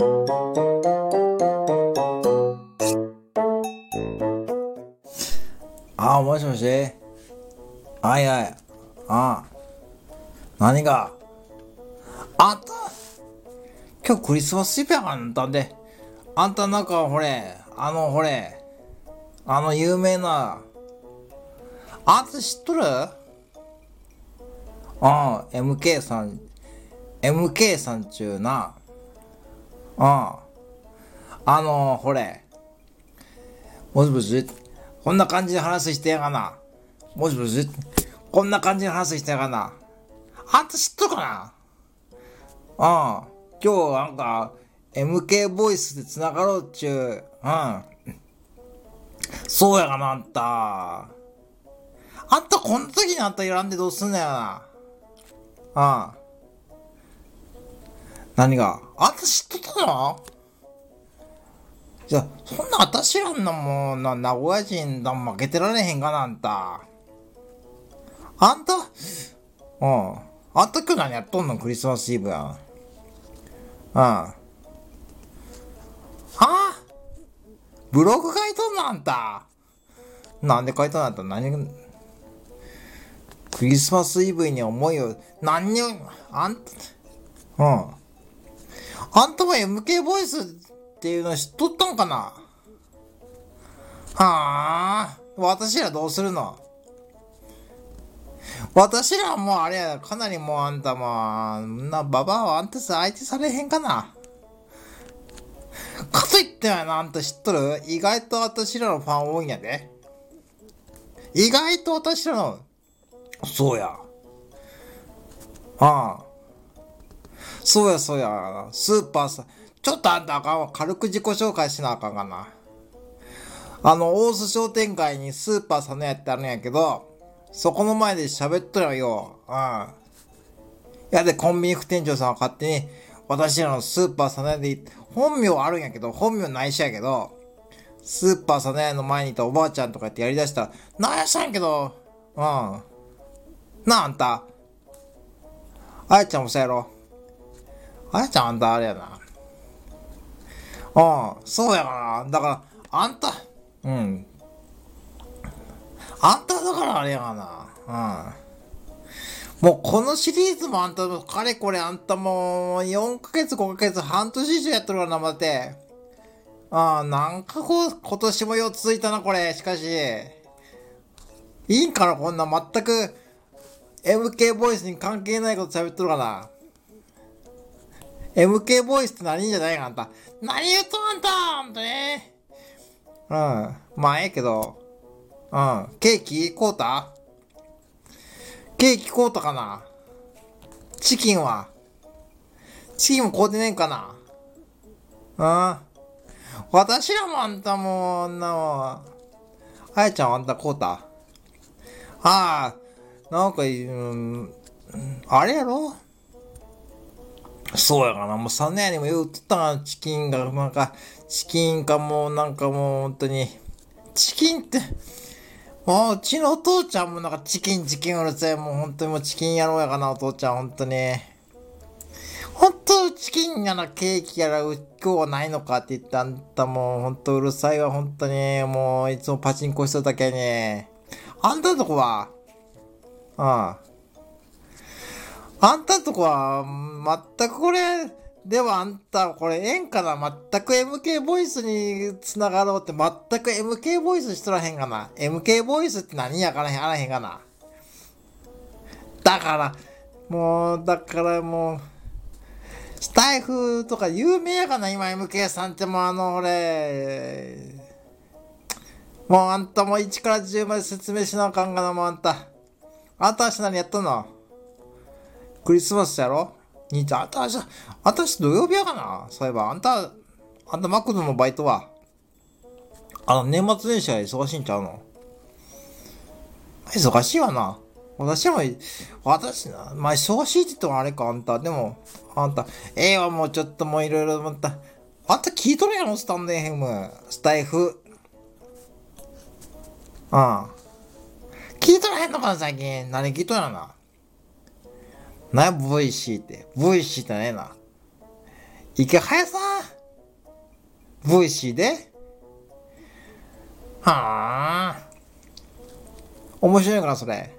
あ、もしもし？はいはい。あ何が？あんた今日クリスマスイブやんたんで。あんたなんかほれ、あのほれ、あの有名な、あんた知っとる？ああ、MK さん、MK さんちゅうな。ああ。あの、ほれ。もしもしこんな感じで話してやがな。もしもしこんな感じで話してやがな。あんた知っとるかな？ああ。今日なんか、MK ボイスで繋がろうっちゅう。うん。そうやがな、あんた。あんたこの時にあんた選んでどうすんだよな。ああ。何が？あんた知っとったの？じゃ、そんな私らんなもんな、名古屋人だ負けてられへんかな、あんた。あんた？うん。あんた今日何やっとんの？クリスマスイブやん。うん。ああブログ書いとんの？あんた。なんで書いとんの？あんた？何？クリスマスイブに思いを、何に、あんた、うん。あんたも MK ボイスっていうの知っとったんかな？はあ、私らどうするの？私らはもうあれや、かなりもうあんたも、な、ババアはあんたさ相手されへんかな？かといってはな、あんた知っとる？意外と私らのファン多いんやで。意外と私らの、そうや。ああ。そうやそうや。スーパーさ、ちょっとあんたあかんわ。軽く自己紹介しなあかんかな。あの、大須商店街にスーパーさんのやってあるんやけど、そこの前で喋っとるよ。うん。やで、コンビニ副店長さんは勝手に、私らのスーパーさなやで、本名あるんやけど、本名内緒やけど、スーパーさなやの前にいたおばあちゃんとかってやりだしたら、なんやしたんやけど、うん。なあ、あんた。あやちゃんもそうやろ。あやちゃんあんたあれやな。うん、そうやかな。だから、あんた、うん。あんただからあれやがな。うん。もうこのシリーズもあんた、かれこれあんたもう4ヶ月5ヶ月半年以上やっとるからな、待って。ああ、なんかこう、今年も4つ続いたな、これ。しかし。いいんかな、こんな全く MK ボイスに関係ないこと喋っとるかな。MK ボイスって何じゃないかあんた。何言うとあんたんたね。うん。まあええけど。うん。ケーキ買うた？ケーキ買うたかな？チキンは？チキンも買うてねえんかな？うん。私らもあんたもう、なもあやちゃんあんた買うた？ああ、なんか、うん、あれやろ？そうやかな。もう3年にも言うとったな、チキンが、なんか、チキンかもうなんかもう本当に、チキンって、もううちのお父ちゃんもなんかチキンチキンうるさい。もう本当にもうチキン野郎やかな、お父ちゃん、本当に。本当チキンやな、ケーキやら、今日はないのかって言ったあんたもう本当うるさいわ、本当に。もういつもパチンコしとったけに。あんたのとこは、うん。あんたとこは、全くこれ、ではあんた、これ、えんかな全く MK ボイスに繋がろうって、全く MK ボイスしとらへんかな ?MK ボイスって何やからへん、あらへんかなだから、もう、だからもう、スタイフとか有名やかな今 MK さんってもうあの、俺、もうあんたも1から10まで説明しなあかんがな、もうあんた。あんたはし何やったの？クリスマスやろ？兄ちゃん、あんた、あんた土曜日やかな？そういえば、あんた、あんたマクドのバイトは、あの、年末年始は忙しいんちゃうの？忙しいわな。私も、私な、まあ、忙しいって言ってもあれか、あんた。でも、あんた、ええわ、もうちょっともういろいろ思った。あんた聞いとるやろ、スタンデーヘム。スタイフ。うん。聞いとらへんのかな、最近。何聞いとるやろな。な、ボイシーって。ボイシーってねえな。池早さん ?VC で？はあ。面白いかな、それ。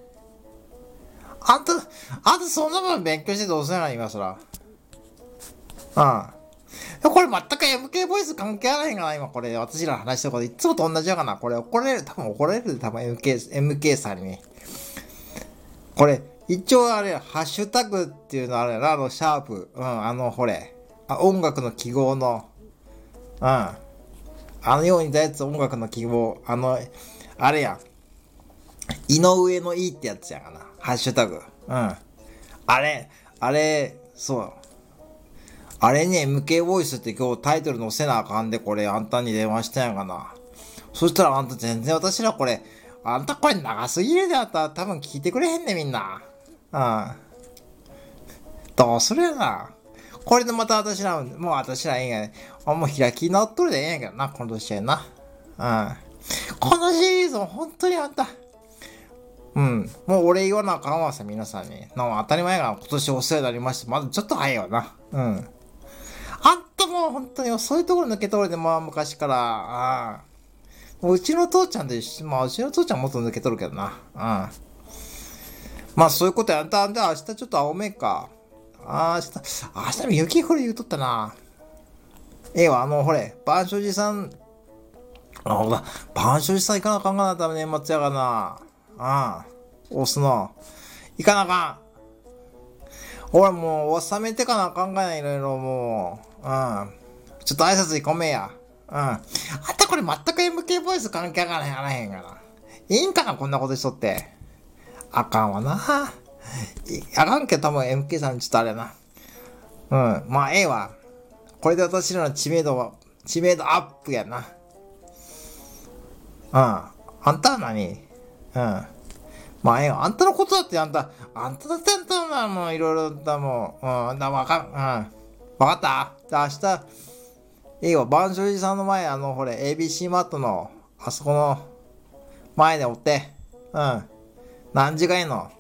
あんた、あんたそんなもん勉強してどうせなの今そら。うん。これ全く MK ボイス関係あらへんかな今これ。私らの話したこといつもと同じやかな。これ怒られる、多分怒られるで、多分 MK、MK さんに。これ、一応あれ、ハッシュタグっていうのあれやな、あの、シャープ。うん、あの、ほれ。あ、音楽の記号の。うん。あのように出やつ音楽の記号。あの、あれや。井上のいいってやつやかな。ハッシュタグ。うん。あれ、あれ、そう。あれに MK ボイスって今日タイトル載せなあかんで、これあんたに電話したんやかな。そしたらあんた全然私らこれ、あんたこれ長すぎるであんた多分聞いてくれへんねみんな。うん。どうするやな。これでまた私ら、もう私らええんやね。あ、もう開き直っとるでええんやけどな、この年やな。うん。このシリーズも本当にあんた、うん。もう俺言わなあかんわさ、皆さんに。当たり前やが今年お世話になりました。まだちょっと早いわな。うん。あんたもう本当にそういうところ抜け取るで、まあ昔から、ああ。もううちの父ちゃんで、まあうちの父ちゃんもっと抜け取るけどな。うん。まあそういうことやったんで、明日ちょっと青めか。あ明日、明日も雪降る言うとったな。ええわ、あの、ほれ、万象寺さん、あ、ほら、万象寺さん行かなあかんかな、多分年末やがな。ああ、押すの。行かなあかん。俺もう、収めてかなあかんがな、いろいろもう。うん。ちょっと挨拶行こめや。うん。あんたこれ全く MK ボイス関係あらへん、あらへんがな。いいんかな、こんなことしとって。あかんわな。あかんけど多分 MK さんちょっとあれな。うん。まあ、ええわ。これで私らの知名度は、知名度アップやな。うん。あんたは何？うん。まあ、ええわあんたのことだってあんた、あんただってあんたな、もういろいろだもん。うん、だ、わかん、うん。わかった？じゃあ明日、いいよ、万象寺さんの前、あの、ほれ、ABC マットの、あそこの、前でおって。うん。何時がいいの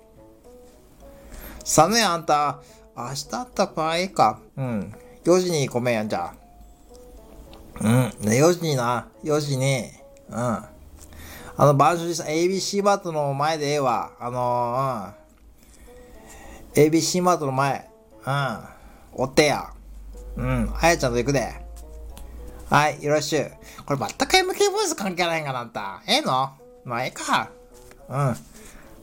さねあんた、明日あった場合か。うん。4時にごめんやん、じゃ。うん。4時にな。4時に、うん。あの、バージョンさん、ABC マートの前でええわ。あのー、うん。ABC マートの前。うん。おってや。うん。あやちゃんと行くで。はい、よろしゅう。これ全く MK ボイス関係ないんかなあんた。ええの？まあ、ええか。うん。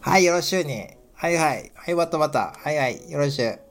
はい、よろしゅうに。はいはい。はい、わたわた。はいはい、よろしゅう。